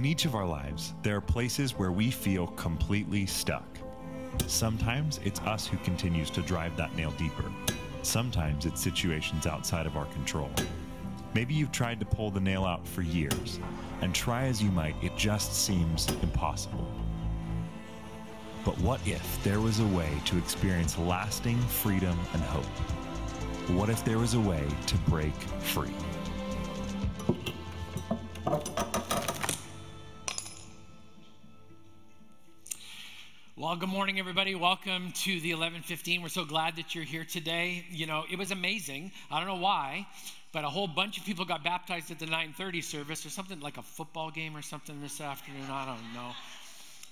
In each of our lives, there are places where we feel completely stuck. Sometimes it's us who continues to drive that nail deeper. Sometimes it's situations outside of our control. Maybe you've tried to pull the nail out for years, and try as you might, it just seems impossible. But what if there was a way to experience lasting freedom and hope? What if there was a way to break free? Good morning, everybody. Welcome to the 1115. We're so glad that you're here today. You know, it was amazing. I don't know why, but a whole bunch of people got baptized at the 930 service or something like a football game or something this afternoon. I don't know.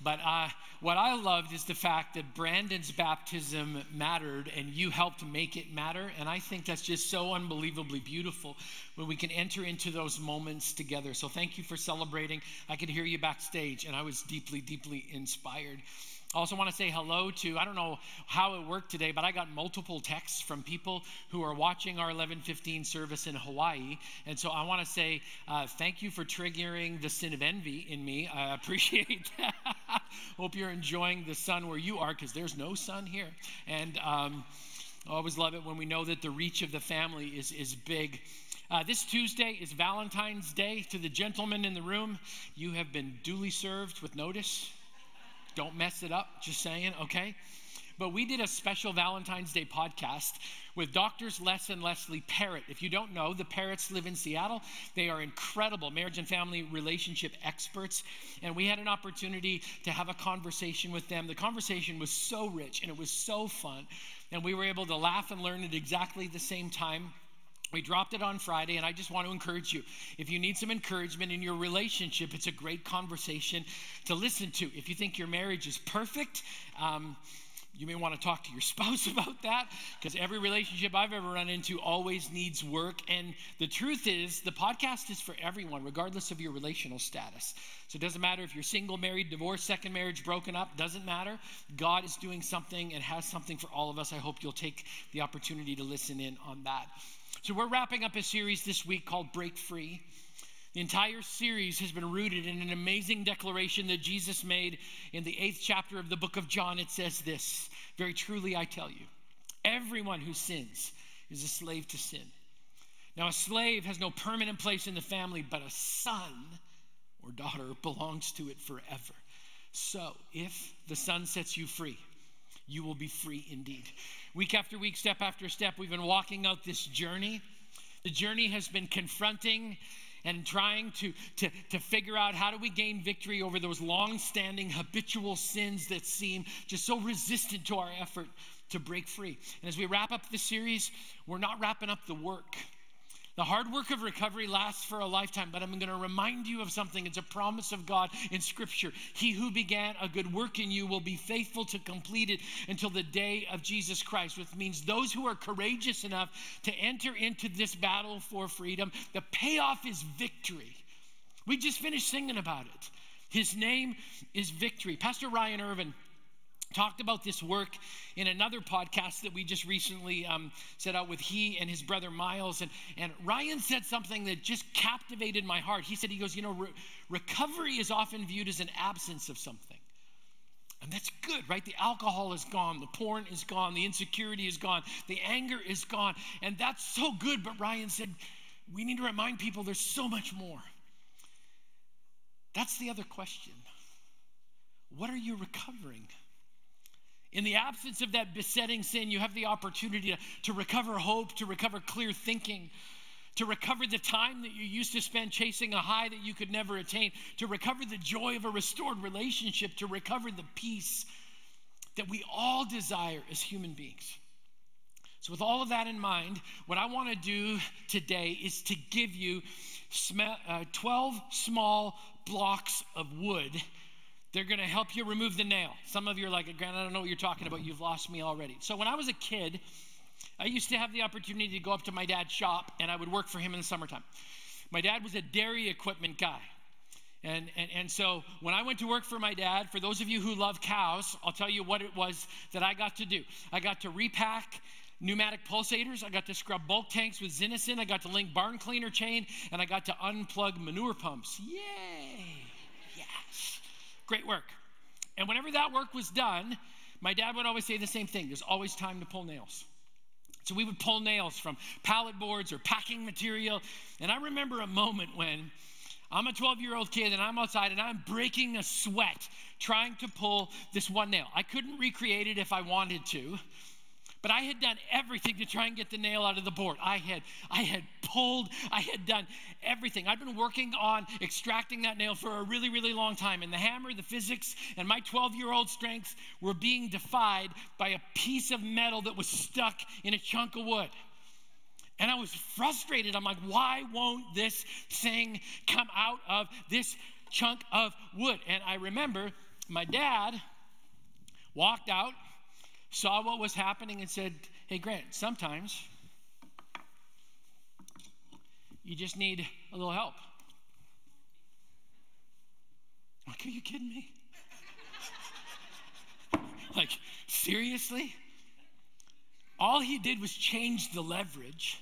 But uh, what I loved is the fact that Brandon's baptism mattered and you helped make it matter. And I think that's just so unbelievably beautiful when we can enter into those moments together. So thank you for celebrating. I could hear you backstage and I was deeply, deeply inspired. I also want to say hello to, I don't know how it worked today, but I got multiple texts from people who are watching our 1115 service in Hawaii. And so I want to say uh, thank you for triggering the sin of envy in me. I appreciate that. Hope you're enjoying the sun where you are because there's no sun here. And um, I always love it when we know that the reach of the family is, is big. Uh, this Tuesday is Valentine's Day. To the gentlemen in the room, you have been duly served with notice. Don't mess it up, just saying, okay? But we did a special Valentine's Day podcast with doctors Les and Leslie Parrott. If you don't know, the Parrotts live in Seattle. They are incredible marriage and family relationship experts. And we had an opportunity to have a conversation with them. The conversation was so rich and it was so fun. And we were able to laugh and learn at exactly the same time. We dropped it on Friday, and I just want to encourage you. If you need some encouragement in your relationship, it's a great conversation to listen to. If you think your marriage is perfect, um, you may want to talk to your spouse about that because every relationship I've ever run into always needs work. And the truth is, the podcast is for everyone, regardless of your relational status. So it doesn't matter if you're single, married, divorced, second marriage, broken up, doesn't matter. God is doing something and has something for all of us. I hope you'll take the opportunity to listen in on that. So, we're wrapping up a series this week called Break Free. The entire series has been rooted in an amazing declaration that Jesus made in the eighth chapter of the book of John. It says this Very truly, I tell you, everyone who sins is a slave to sin. Now, a slave has no permanent place in the family, but a son or daughter belongs to it forever. So, if the son sets you free, you will be free indeed. Week after week, step after step, we've been walking out this journey. The journey has been confronting and trying to, to, to figure out how do we gain victory over those long-standing habitual sins that seem just so resistant to our effort to break free. And as we wrap up the series, we're not wrapping up the work. The hard work of recovery lasts for a lifetime, but I'm going to remind you of something. It's a promise of God in Scripture. He who began a good work in you will be faithful to complete it until the day of Jesus Christ, which means those who are courageous enough to enter into this battle for freedom, the payoff is victory. We just finished singing about it. His name is victory. Pastor Ryan Irvin talked about this work in another podcast that we just recently um, set out with he and his brother miles. And, and ryan said something that just captivated my heart. He said he goes you know re- recovery is often viewed as an absence of something. And that's good right? The alcohol is gone the porn is gone the insecurity is gone the anger is gone and that's so good. But ryan said we need to remind people there's so much more. That's the other question. What are you recovering in the absence of that besetting sin, you have the opportunity to, to recover hope, to recover clear thinking, to recover the time that you used to spend chasing a high that you could never attain, to recover the joy of a restored relationship, to recover the peace that we all desire as human beings. So, with all of that in mind, what I want to do today is to give you uh, 12 small blocks of wood they're going to help you remove the nail. Some of you are like, Grant, I don't know what you're talking about. You've lost me already. So when I was a kid, I used to have the opportunity to go up to my dad's shop and I would work for him in the summertime. My dad was a dairy equipment guy. And, and, and so when I went to work for my dad, for those of you who love cows, I'll tell you what it was that I got to do. I got to repack pneumatic pulsators. I got to scrub bulk tanks with Zinnison. I got to link barn cleaner chain, and I got to unplug manure pumps. Yay! Great work. And whenever that work was done, my dad would always say the same thing there's always time to pull nails. So we would pull nails from pallet boards or packing material. And I remember a moment when I'm a 12 year old kid and I'm outside and I'm breaking a sweat trying to pull this one nail. I couldn't recreate it if I wanted to. But I had done everything to try and get the nail out of the board. I had, I had pulled, I had done everything. I'd been working on extracting that nail for a really, really long time. And the hammer, the physics, and my 12 year old strength were being defied by a piece of metal that was stuck in a chunk of wood. And I was frustrated. I'm like, why won't this thing come out of this chunk of wood? And I remember my dad walked out saw what was happening and said, Hey, Grant, sometimes you just need a little help. like, are you kidding me? like, seriously? All he did was change the leverage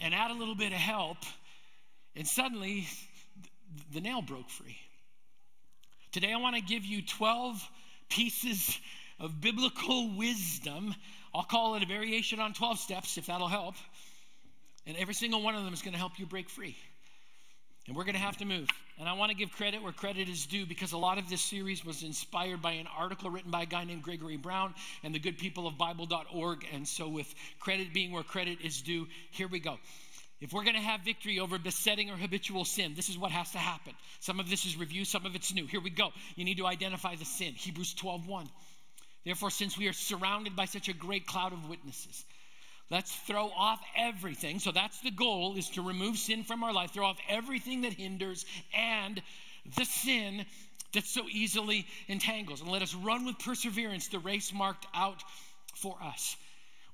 and add a little bit of help, and suddenly the nail broke free. Today, I want to give you 12 pieces of biblical wisdom. I'll call it a variation on 12 steps if that'll help. And every single one of them is going to help you break free. And we're going to have to move. And I want to give credit where credit is due because a lot of this series was inspired by an article written by a guy named Gregory Brown and the good people of Bible.org. And so, with credit being where credit is due, here we go. If we're going to have victory over besetting or habitual sin, this is what has to happen. Some of this is review, some of it's new. Here we go. You need to identify the sin. Hebrews 12 1. Therefore, since we are surrounded by such a great cloud of witnesses, let's throw off everything. So that's the goal is to remove sin from our life, throw off everything that hinders and the sin that so easily entangles. And let us run with perseverance the race marked out for us.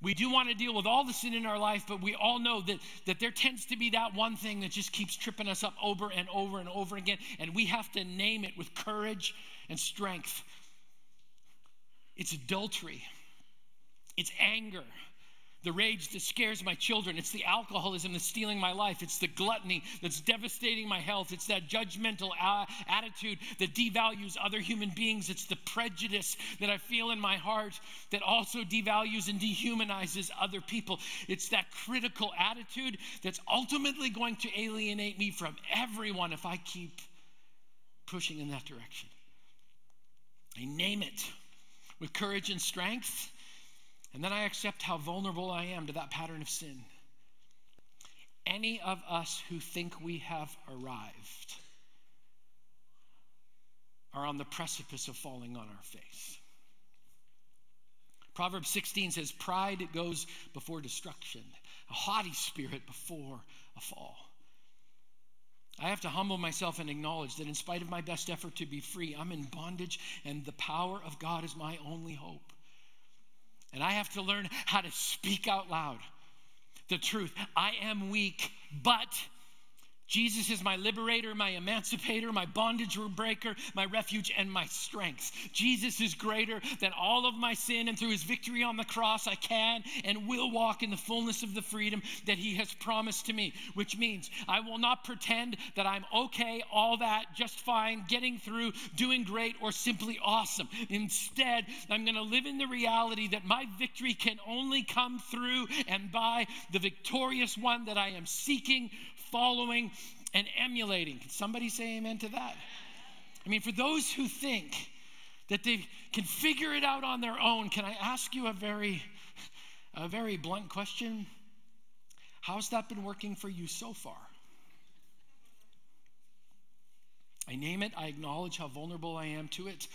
We do want to deal with all the sin in our life, but we all know that, that there tends to be that one thing that just keeps tripping us up over and over and over again. And we have to name it with courage and strength it's adultery, it's anger, the rage that scares my children. It's the alcoholism that's stealing my life. It's the gluttony that's devastating my health. It's that judgmental attitude that devalues other human beings. It's the prejudice that I feel in my heart that also devalues and dehumanizes other people. It's that critical attitude that's ultimately going to alienate me from everyone if I keep pushing in that direction. I name it with courage and strength. And then I accept how vulnerable I am to that pattern of sin. Any of us who think we have arrived are on the precipice of falling on our face. Proverbs 16 says, Pride goes before destruction, a haughty spirit before a fall. I have to humble myself and acknowledge that in spite of my best effort to be free, I'm in bondage and the power of God is my only hope. And I have to learn how to speak out loud the truth. I am weak, but Jesus is my liberator, my emancipator, my bondage breaker, my refuge, and my strength. Jesus is greater than all of my sin, and through his victory on the cross, I can and will walk in the fullness of the freedom that he has promised to me, which means I will not pretend that I'm okay, all that, just fine, getting through, doing great, or simply awesome. Instead, I'm going to live in the reality that my victory can only come through and by the victorious one that I am seeking, following, and emulating. Can somebody say amen to that? I mean, for those who think that they can figure it out on their own, can I ask you a very, a very blunt question? How's that been working for you so far? I name it, I acknowledge how vulnerable I am to it,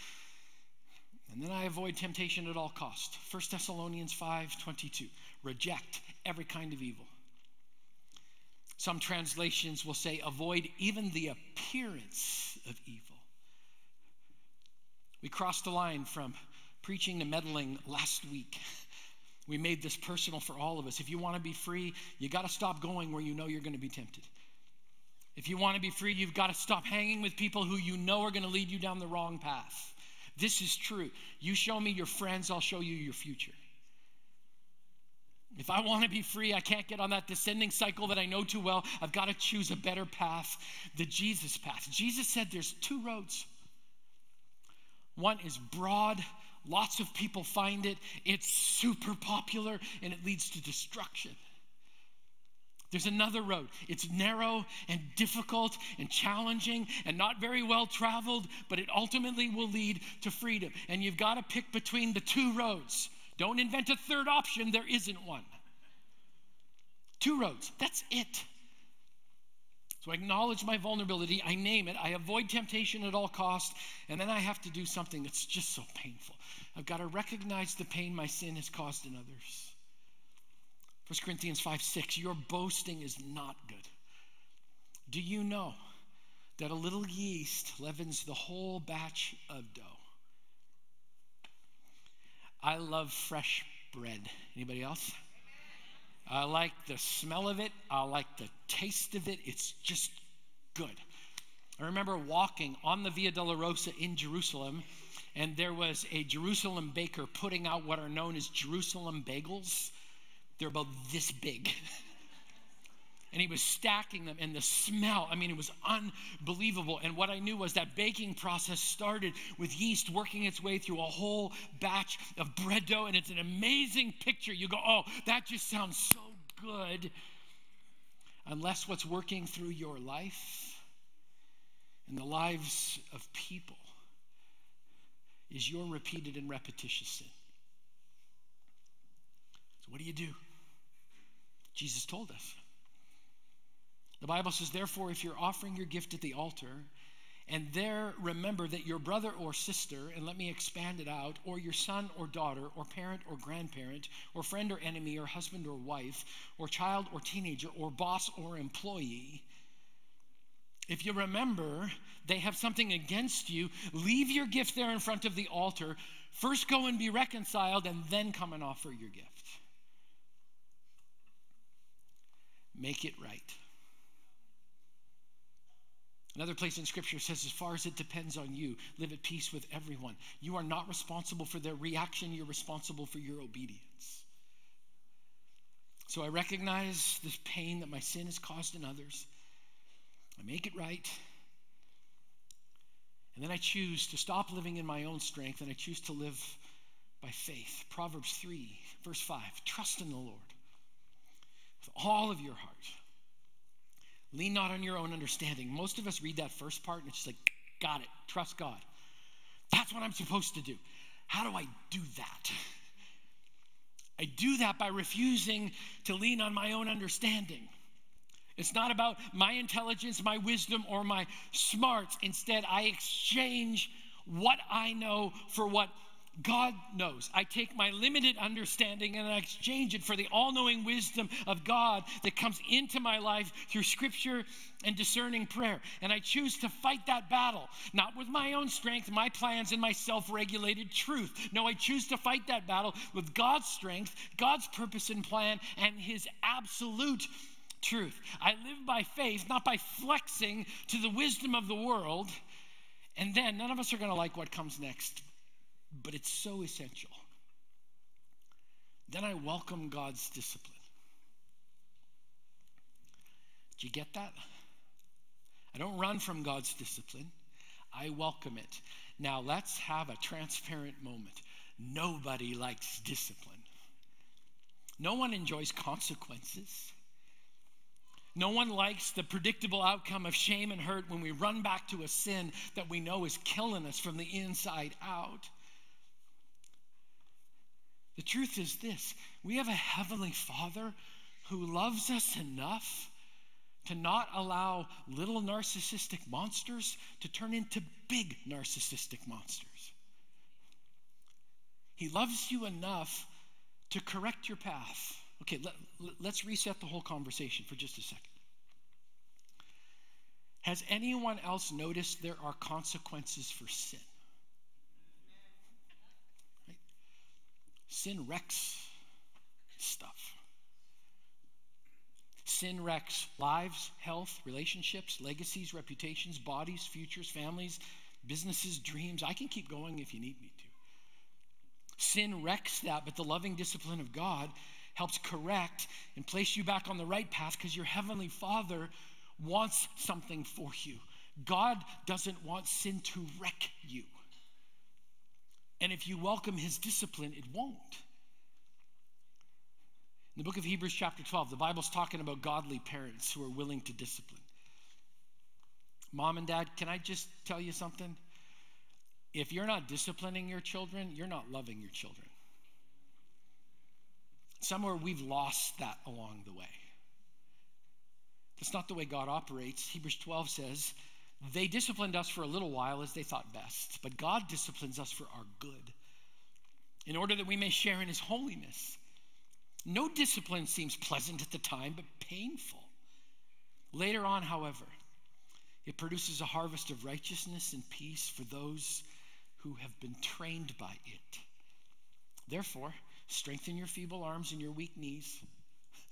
and then I avoid temptation at all cost. 1 Thessalonians 5 22. Reject every kind of evil. Some translations will say, avoid even the appearance of evil. We crossed the line from preaching to meddling last week. We made this personal for all of us. If you want to be free, you got to stop going where you know you're going to be tempted. If you want to be free, you've got to stop hanging with people who you know are going to lead you down the wrong path. This is true. You show me your friends, I'll show you your future. If I want to be free, I can't get on that descending cycle that I know too well. I've got to choose a better path, the Jesus path. Jesus said there's two roads. One is broad, lots of people find it, it's super popular, and it leads to destruction. There's another road. It's narrow and difficult and challenging and not very well traveled, but it ultimately will lead to freedom. And you've got to pick between the two roads. Don't invent a third option, there isn't one. Two roads, that's it. So I acknowledge my vulnerability, I name it, I avoid temptation at all costs, and then I have to do something that's just so painful. I've got to recognize the pain my sin has caused in others. 1 Corinthians 5 6, your boasting is not good. Do you know that a little yeast leavens the whole batch of dough? I love fresh bread. Anybody else? I like the smell of it. I like the taste of it. It's just good. I remember walking on the Via Dolorosa in Jerusalem, and there was a Jerusalem baker putting out what are known as Jerusalem bagels. They're about this big. and he was stacking them, and the smell, I mean, it was unbelievable. And what I knew was that baking process started with yeast working its way through a whole batch of bread dough, and it's an amazing picture. You go, oh, that just sounds so good. Unless what's working through your life and the lives of people is your repeated and repetitious sin. So, what do you do? Jesus told us. The Bible says, therefore, if you're offering your gift at the altar, and there remember that your brother or sister, and let me expand it out, or your son or daughter, or parent or grandparent, or friend or enemy, or husband or wife, or child or teenager, or boss or employee, if you remember they have something against you, leave your gift there in front of the altar. First go and be reconciled, and then come and offer your gift. Make it right. Another place in Scripture says, as far as it depends on you, live at peace with everyone. You are not responsible for their reaction, you're responsible for your obedience. So I recognize this pain that my sin has caused in others. I make it right. And then I choose to stop living in my own strength and I choose to live by faith. Proverbs 3, verse 5 Trust in the Lord with all of your heart. Lean not on your own understanding. Most of us read that first part and it's just like, got it, trust God. That's what I'm supposed to do. How do I do that? I do that by refusing to lean on my own understanding. It's not about my intelligence, my wisdom, or my smarts. Instead, I exchange what I know for what God knows. I take my limited understanding and I exchange it for the all knowing wisdom of God that comes into my life through scripture and discerning prayer. And I choose to fight that battle, not with my own strength, my plans, and my self regulated truth. No, I choose to fight that battle with God's strength, God's purpose and plan, and His absolute truth. I live by faith, not by flexing to the wisdom of the world. And then none of us are going to like what comes next but it's so essential. Then I welcome God's discipline. Do you get that? I don't run from God's discipline, I welcome it. Now let's have a transparent moment. Nobody likes discipline. No one enjoys consequences. No one likes the predictable outcome of shame and hurt when we run back to a sin that we know is killing us from the inside out. The truth is this we have a heavenly Father who loves us enough to not allow little narcissistic monsters to turn into big narcissistic monsters. He loves you enough to correct your path. Okay, let, let's reset the whole conversation for just a second. Has anyone else noticed there are consequences for sin? Sin wrecks stuff. Sin wrecks lives, health, relationships, legacies, reputations, bodies, futures, families, businesses, dreams. I can keep going if you need me to. Sin wrecks that, but the loving discipline of God helps correct and place you back on the right path because your heavenly Father wants something for you. God doesn't want sin to wreck you. And if you welcome his discipline, it won't. In the book of Hebrews, chapter 12, the Bible's talking about godly parents who are willing to discipline. Mom and dad, can I just tell you something? If you're not disciplining your children, you're not loving your children. Somewhere we've lost that along the way. That's not the way God operates. Hebrews 12 says, They disciplined us for a little while as they thought best, but God disciplines us for our good, in order that we may share in his holiness. No discipline seems pleasant at the time, but painful. Later on, however, it produces a harvest of righteousness and peace for those who have been trained by it. Therefore, strengthen your feeble arms and your weak knees.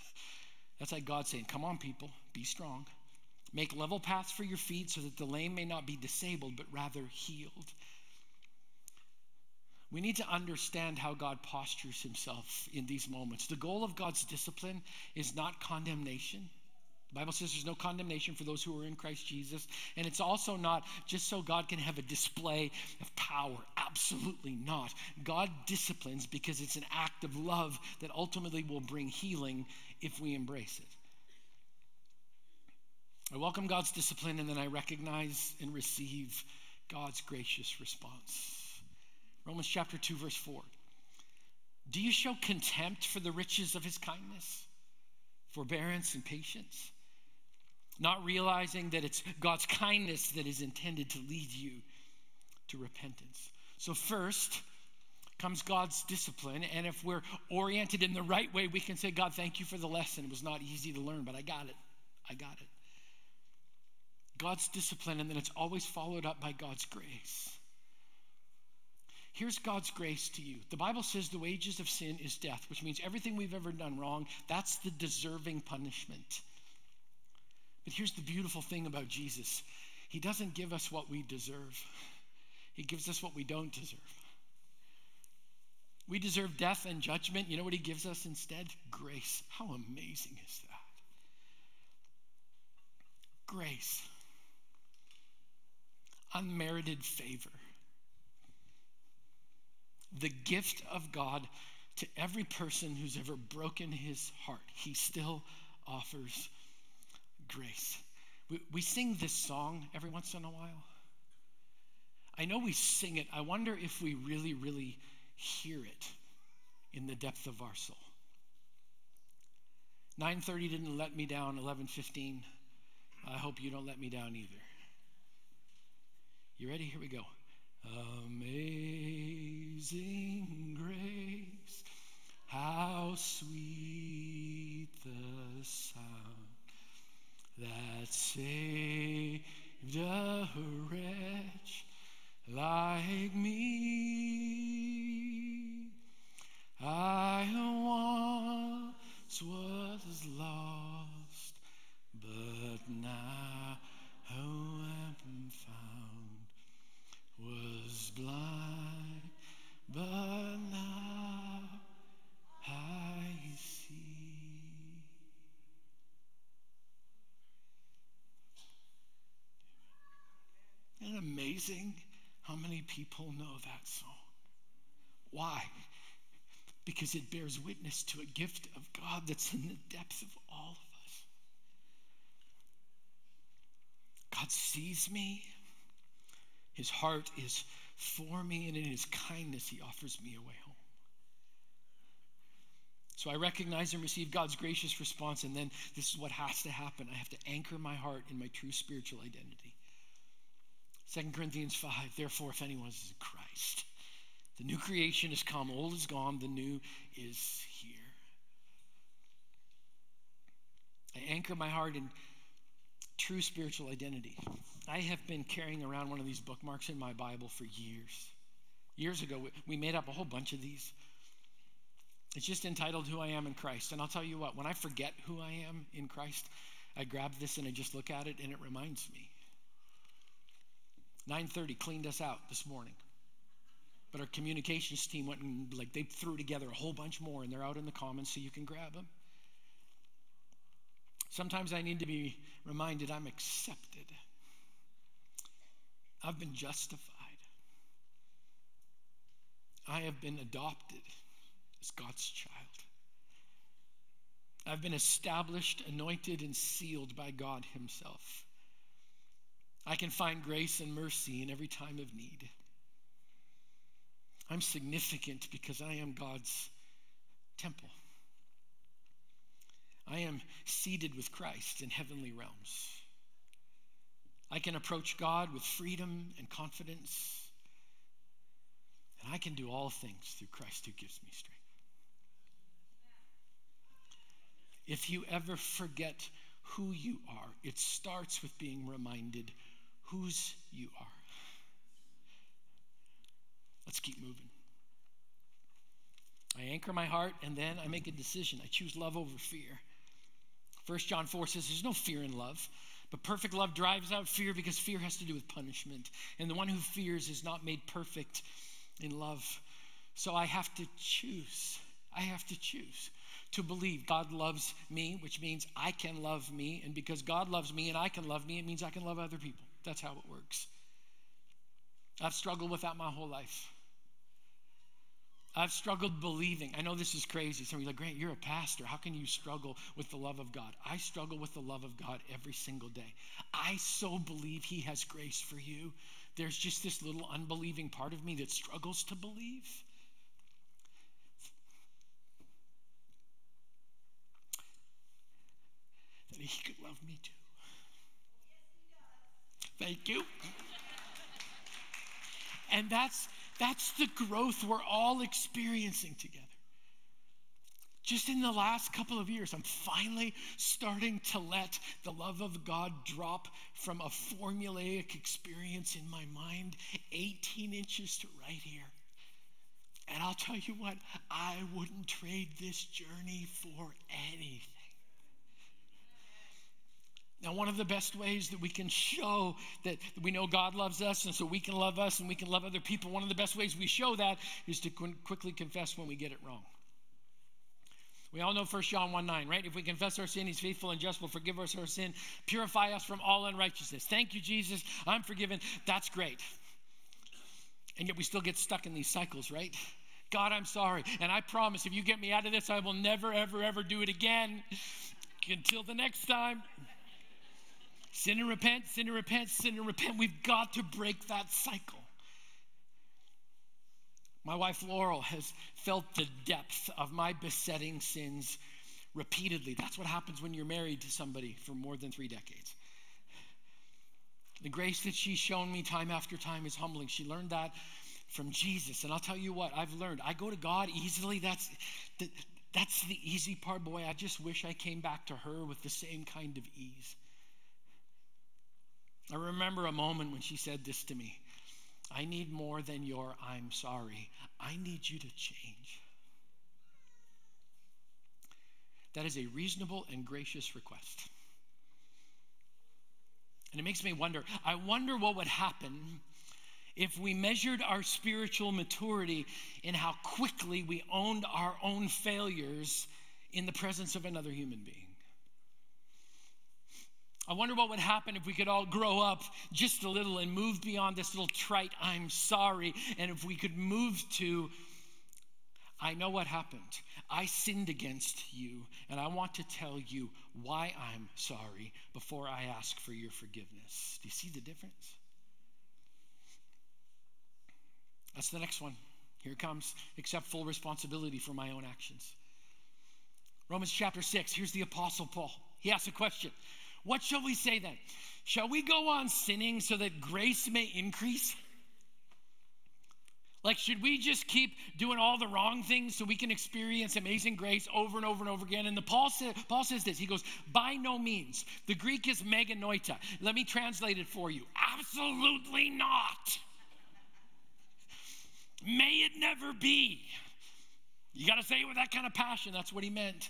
That's like God saying, Come on, people, be strong. Make level paths for your feet so that the lame may not be disabled, but rather healed. We need to understand how God postures himself in these moments. The goal of God's discipline is not condemnation. The Bible says there's no condemnation for those who are in Christ Jesus. And it's also not just so God can have a display of power. Absolutely not. God disciplines because it's an act of love that ultimately will bring healing if we embrace it. I welcome God's discipline and then I recognize and receive God's gracious response. Romans chapter 2, verse 4. Do you show contempt for the riches of his kindness, forbearance, and patience? Not realizing that it's God's kindness that is intended to lead you to repentance. So, first comes God's discipline. And if we're oriented in the right way, we can say, God, thank you for the lesson. It was not easy to learn, but I got it. I got it. God's discipline, and then it's always followed up by God's grace. Here's God's grace to you. The Bible says the wages of sin is death, which means everything we've ever done wrong, that's the deserving punishment. But here's the beautiful thing about Jesus He doesn't give us what we deserve, He gives us what we don't deserve. We deserve death and judgment. You know what He gives us instead? Grace. How amazing is that? Grace, unmerited favor the gift of God to every person who's ever broken his heart. He still offers grace. We, we sing this song every once in a while. I know we sing it. I wonder if we really, really hear it in the depth of our soul. 9:30 didn't let me down. 11:15. I hope you don't let me down either. You ready? Here we go. Amazing grace, how sweet the sound that saved a wretch like me. I once was lost, but now am found was blind, but now I see. Isn't it amazing how many people know that song? Why? Because it bears witness to a gift of God that's in the depths of all of us. God sees me. His heart is for me, and in his kindness, he offers me a way home. So I recognize and receive God's gracious response, and then this is what has to happen. I have to anchor my heart in my true spiritual identity. 2 Corinthians 5 Therefore, if anyone is in Christ, the new creation has come, old is gone, the new is here. I anchor my heart in true spiritual identity. I have been carrying around one of these bookmarks in my Bible for years. Years ago, we made up a whole bunch of these. It's just entitled Who I Am in Christ. And I'll tell you what, when I forget who I am in Christ, I grab this and I just look at it and it reminds me. 9:30 cleaned us out this morning. But our communications team went and like they threw together a whole bunch more and they're out in the commons so you can grab them. Sometimes I need to be reminded I'm accepted. I've been justified. I have been adopted as God's child. I've been established, anointed, and sealed by God Himself. I can find grace and mercy in every time of need. I'm significant because I am God's temple. I am seated with Christ in heavenly realms. I can approach God with freedom and confidence. And I can do all things through Christ who gives me strength. If you ever forget who you are, it starts with being reminded whose you are. Let's keep moving. I anchor my heart and then I make a decision. I choose love over fear. 1 John 4 says there's no fear in love, but perfect love drives out fear because fear has to do with punishment. And the one who fears is not made perfect in love. So I have to choose. I have to choose to believe God loves me, which means I can love me. And because God loves me and I can love me, it means I can love other people. That's how it works. I've struggled with that my whole life. I've struggled believing. I know this is crazy. Some of you are like, Grant, you're a pastor. How can you struggle with the love of God? I struggle with the love of God every single day. I so believe He has grace for you. There's just this little unbelieving part of me that struggles to believe. That He could love me too. Thank you. And that's that's the growth we're all experiencing together. Just in the last couple of years, I'm finally starting to let the love of God drop from a formulaic experience in my mind 18 inches to right here. And I'll tell you what, I wouldn't trade this journey for anything. Now, one of the best ways that we can show that we know God loves us and so we can love us and we can love other people, one of the best ways we show that is to quickly confess when we get it wrong. We all know 1 John 1 9, right? If we confess our sin, he's faithful and just will forgive us our sin, purify us from all unrighteousness. Thank you, Jesus. I'm forgiven. That's great. And yet we still get stuck in these cycles, right? God, I'm sorry. And I promise if you get me out of this, I will never, ever, ever do it again. Until the next time. Sin and repent, sin and repent, sin and repent. We've got to break that cycle. My wife Laurel has felt the depth of my besetting sins repeatedly. That's what happens when you're married to somebody for more than three decades. The grace that she's shown me time after time is humbling. She learned that from Jesus. And I'll tell you what, I've learned. I go to God easily. That's the, that's the easy part. Boy, I just wish I came back to her with the same kind of ease. I remember a moment when she said this to me I need more than your I'm sorry. I need you to change. That is a reasonable and gracious request. And it makes me wonder I wonder what would happen if we measured our spiritual maturity in how quickly we owned our own failures in the presence of another human being. I wonder what would happen if we could all grow up just a little and move beyond this little trite, I'm sorry, and if we could move to, I know what happened. I sinned against you, and I want to tell you why I'm sorry before I ask for your forgiveness. Do you see the difference? That's the next one. Here comes. Accept full responsibility for my own actions. Romans chapter 6, here's the Apostle Paul. He asks a question what shall we say then? Shall we go on sinning so that grace may increase? Like, should we just keep doing all the wrong things so we can experience amazing grace over and over and over again? And the Paul, say, Paul says this. He goes, by no means. The Greek is me genoito. Let me translate it for you. Absolutely not. May it never be. You got to say it with that kind of passion. That's what he meant.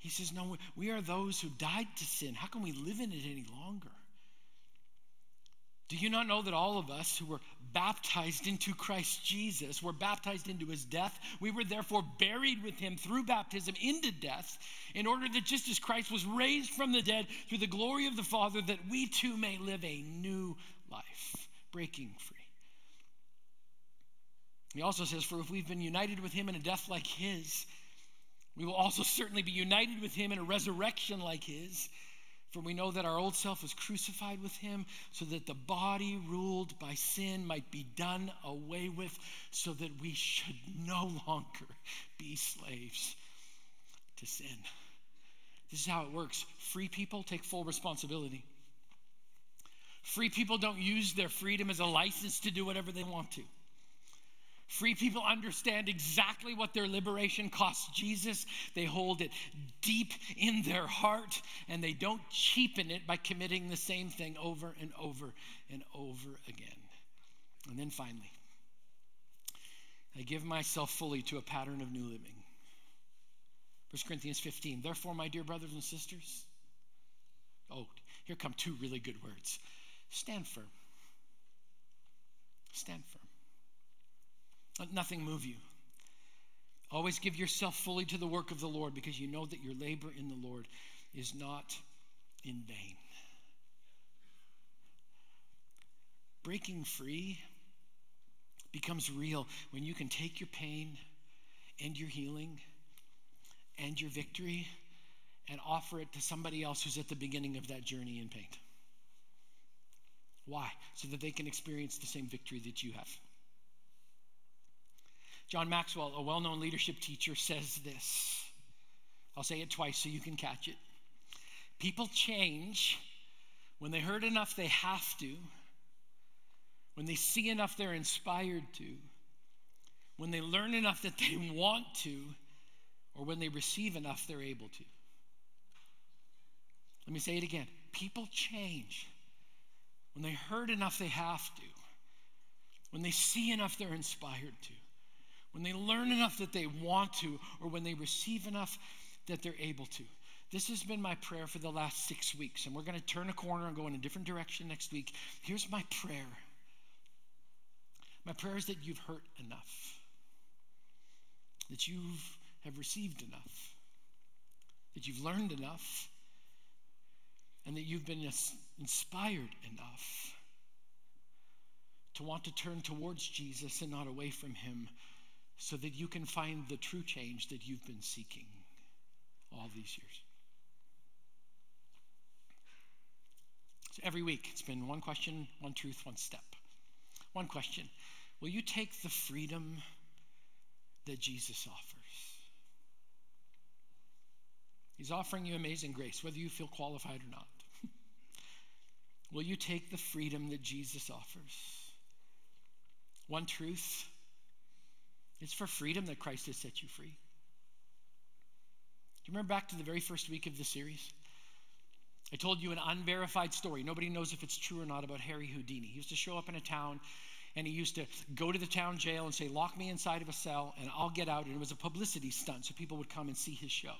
He says, No, we are those who died to sin. How can we live in it any longer? Do you not know that all of us who were baptized into Christ Jesus were baptized into his death? We were therefore buried with him through baptism into death, in order that just as Christ was raised from the dead through the glory of the Father, that we too may live a new life, breaking free. He also says, For if we've been united with him in a death like his, we will also certainly be united with him in a resurrection like his. For we know that our old self was crucified with him so that the body ruled by sin might be done away with, so that we should no longer be slaves to sin. This is how it works. Free people take full responsibility. Free people don't use their freedom as a license to do whatever they want to. Free people understand exactly what their liberation costs Jesus. They hold it deep in their heart and they don't cheapen it by committing the same thing over and over and over again. And then finally, I give myself fully to a pattern of new living. 1 Corinthians 15. Therefore, my dear brothers and sisters, oh, here come two really good words stand firm. Stand firm. Let nothing move you. Always give yourself fully to the work of the Lord because you know that your labor in the Lord is not in vain. Breaking free becomes real when you can take your pain and your healing and your victory and offer it to somebody else who's at the beginning of that journey in pain. Why? So that they can experience the same victory that you have. John Maxwell, a well known leadership teacher, says this. I'll say it twice so you can catch it. People change when they heard enough they have to, when they see enough they're inspired to, when they learn enough that they want to, or when they receive enough they're able to. Let me say it again. People change when they heard enough they have to, when they see enough they're inspired to when they learn enough that they want to, or when they receive enough that they're able to. This has been my prayer for the last six weeks, and we're going to turn a corner and go in a different direction next week. Here's my prayer my prayer is that you've hurt enough, that you have received enough, that you've learned enough, and that you've been inspired enough to want to turn towards Jesus and not away from him so that you can find the true change that you've been seeking all these years. So every week, it's been one question, one truth, one step. One question Will you take the freedom that Jesus offers? He's offering you amazing grace, whether you feel qualified or not. Will you take the freedom that Jesus offers? One truth it's for freedom that Christ has set you free. Do you remember back to the very first week of the series? I told you an unverified story. Nobody knows if it's true or not about Harry Houdini. He used to show up in a town and he used to go to the town jail and say, Lock me inside of a cell and I'll get out. And it was a publicity stunt so people would come and see his show.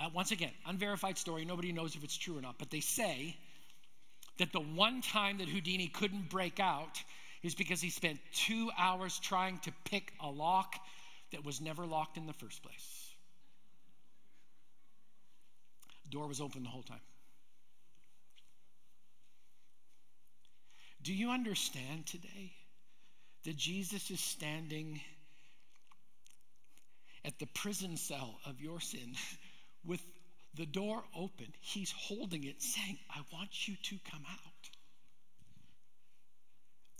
Uh, once again, unverified story. Nobody knows if it's true or not. But they say that the one time that Houdini couldn't break out is because he spent two hours trying to pick a lock that was never locked in the first place. Door was open the whole time. Do you understand today that Jesus is standing at the prison cell of your sin with the door open? He's holding it, saying, I want you to come out.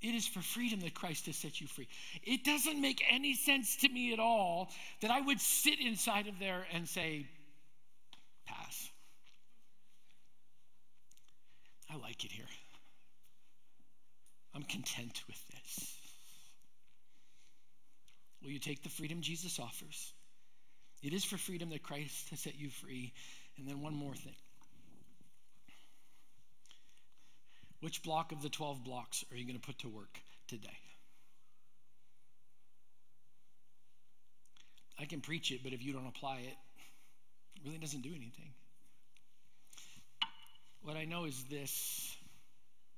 It is for freedom that Christ has set you free. It doesn't make any sense to me at all that I would sit inside of there and say, pass. I like it here. I'm content with this. Will you take the freedom Jesus offers? It is for freedom that Christ has set you free. And then one more thing. Which block of the 12 blocks are you going to put to work today? I can preach it, but if you don't apply it, it really doesn't do anything. What I know is this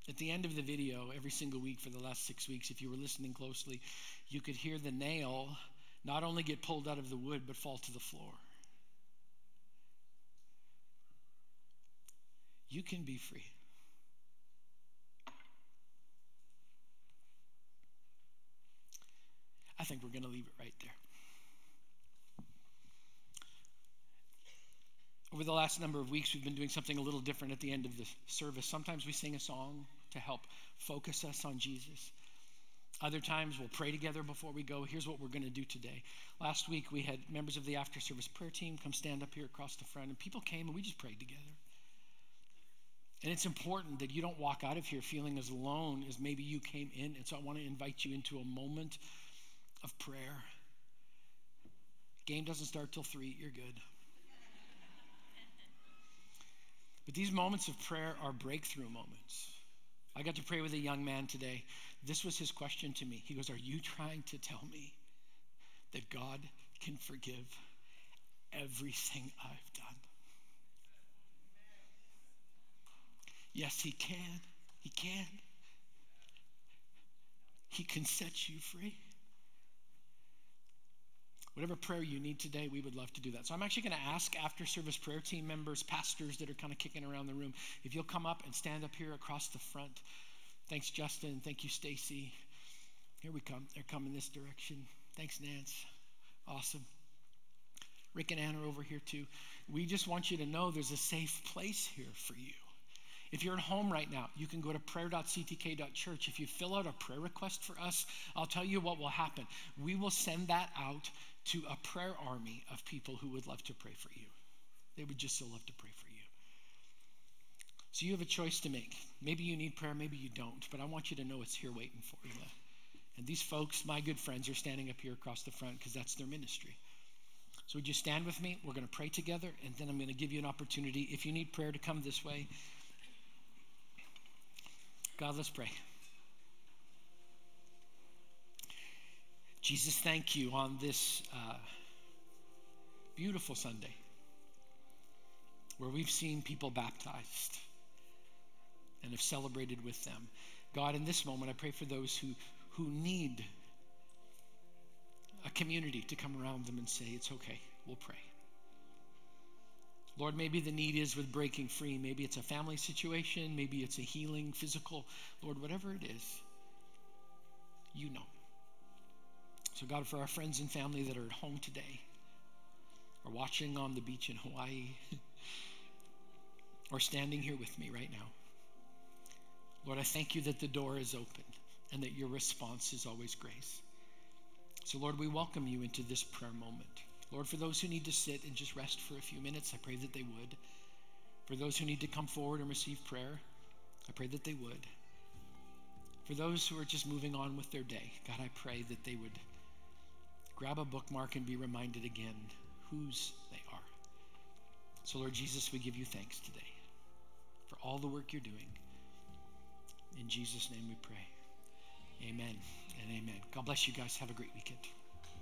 At the end of the video, every single week for the last six weeks, if you were listening closely, you could hear the nail not only get pulled out of the wood, but fall to the floor. You can be free. Think we're going to leave it right there. Over the last number of weeks, we've been doing something a little different at the end of the service. Sometimes we sing a song to help focus us on Jesus. Other times we'll pray together before we go. Here's what we're going to do today. Last week we had members of the after service prayer team come stand up here across the front, and people came and we just prayed together. And it's important that you don't walk out of here feeling as alone as maybe you came in. And so I want to invite you into a moment of prayer. Game doesn't start till three, you're good. But these moments of prayer are breakthrough moments. I got to pray with a young man today. This was his question to me. He goes, Are you trying to tell me that God can forgive everything I've done? Yes, He can. He can. He can set you free. Whatever prayer you need today, we would love to do that. So I'm actually going to ask after service prayer team members, pastors that are kind of kicking around the room, if you'll come up and stand up here across the front. Thanks, Justin. Thank you, Stacy. Here we come. They're coming this direction. Thanks, Nance. Awesome. Rick and Ann are over here too. We just want you to know there's a safe place here for you. If you're at home right now, you can go to prayer.ctk.church. If you fill out a prayer request for us, I'll tell you what will happen. We will send that out to a prayer army of people who would love to pray for you. They would just so love to pray for you. So you have a choice to make. Maybe you need prayer, maybe you don't, but I want you to know it's here waiting for you. And these folks, my good friends, are standing up here across the front because that's their ministry. So would you stand with me? We're going to pray together, and then I'm going to give you an opportunity, if you need prayer, to come this way. God, let's pray. Jesus, thank you on this uh, beautiful Sunday where we've seen people baptized and have celebrated with them. God, in this moment, I pray for those who, who need a community to come around them and say, It's okay, we'll pray. Lord, maybe the need is with breaking free. Maybe it's a family situation. Maybe it's a healing, physical. Lord, whatever it is, you know. So, God, for our friends and family that are at home today, or watching on the beach in Hawaii, or standing here with me right now, Lord, I thank you that the door is open and that your response is always grace. So, Lord, we welcome you into this prayer moment. Lord, for those who need to sit and just rest for a few minutes, I pray that they would. For those who need to come forward and receive prayer, I pray that they would. For those who are just moving on with their day, God, I pray that they would grab a bookmark and be reminded again whose they are. So, Lord Jesus, we give you thanks today for all the work you're doing. In Jesus' name we pray. Amen and amen. God bless you guys. Have a great weekend.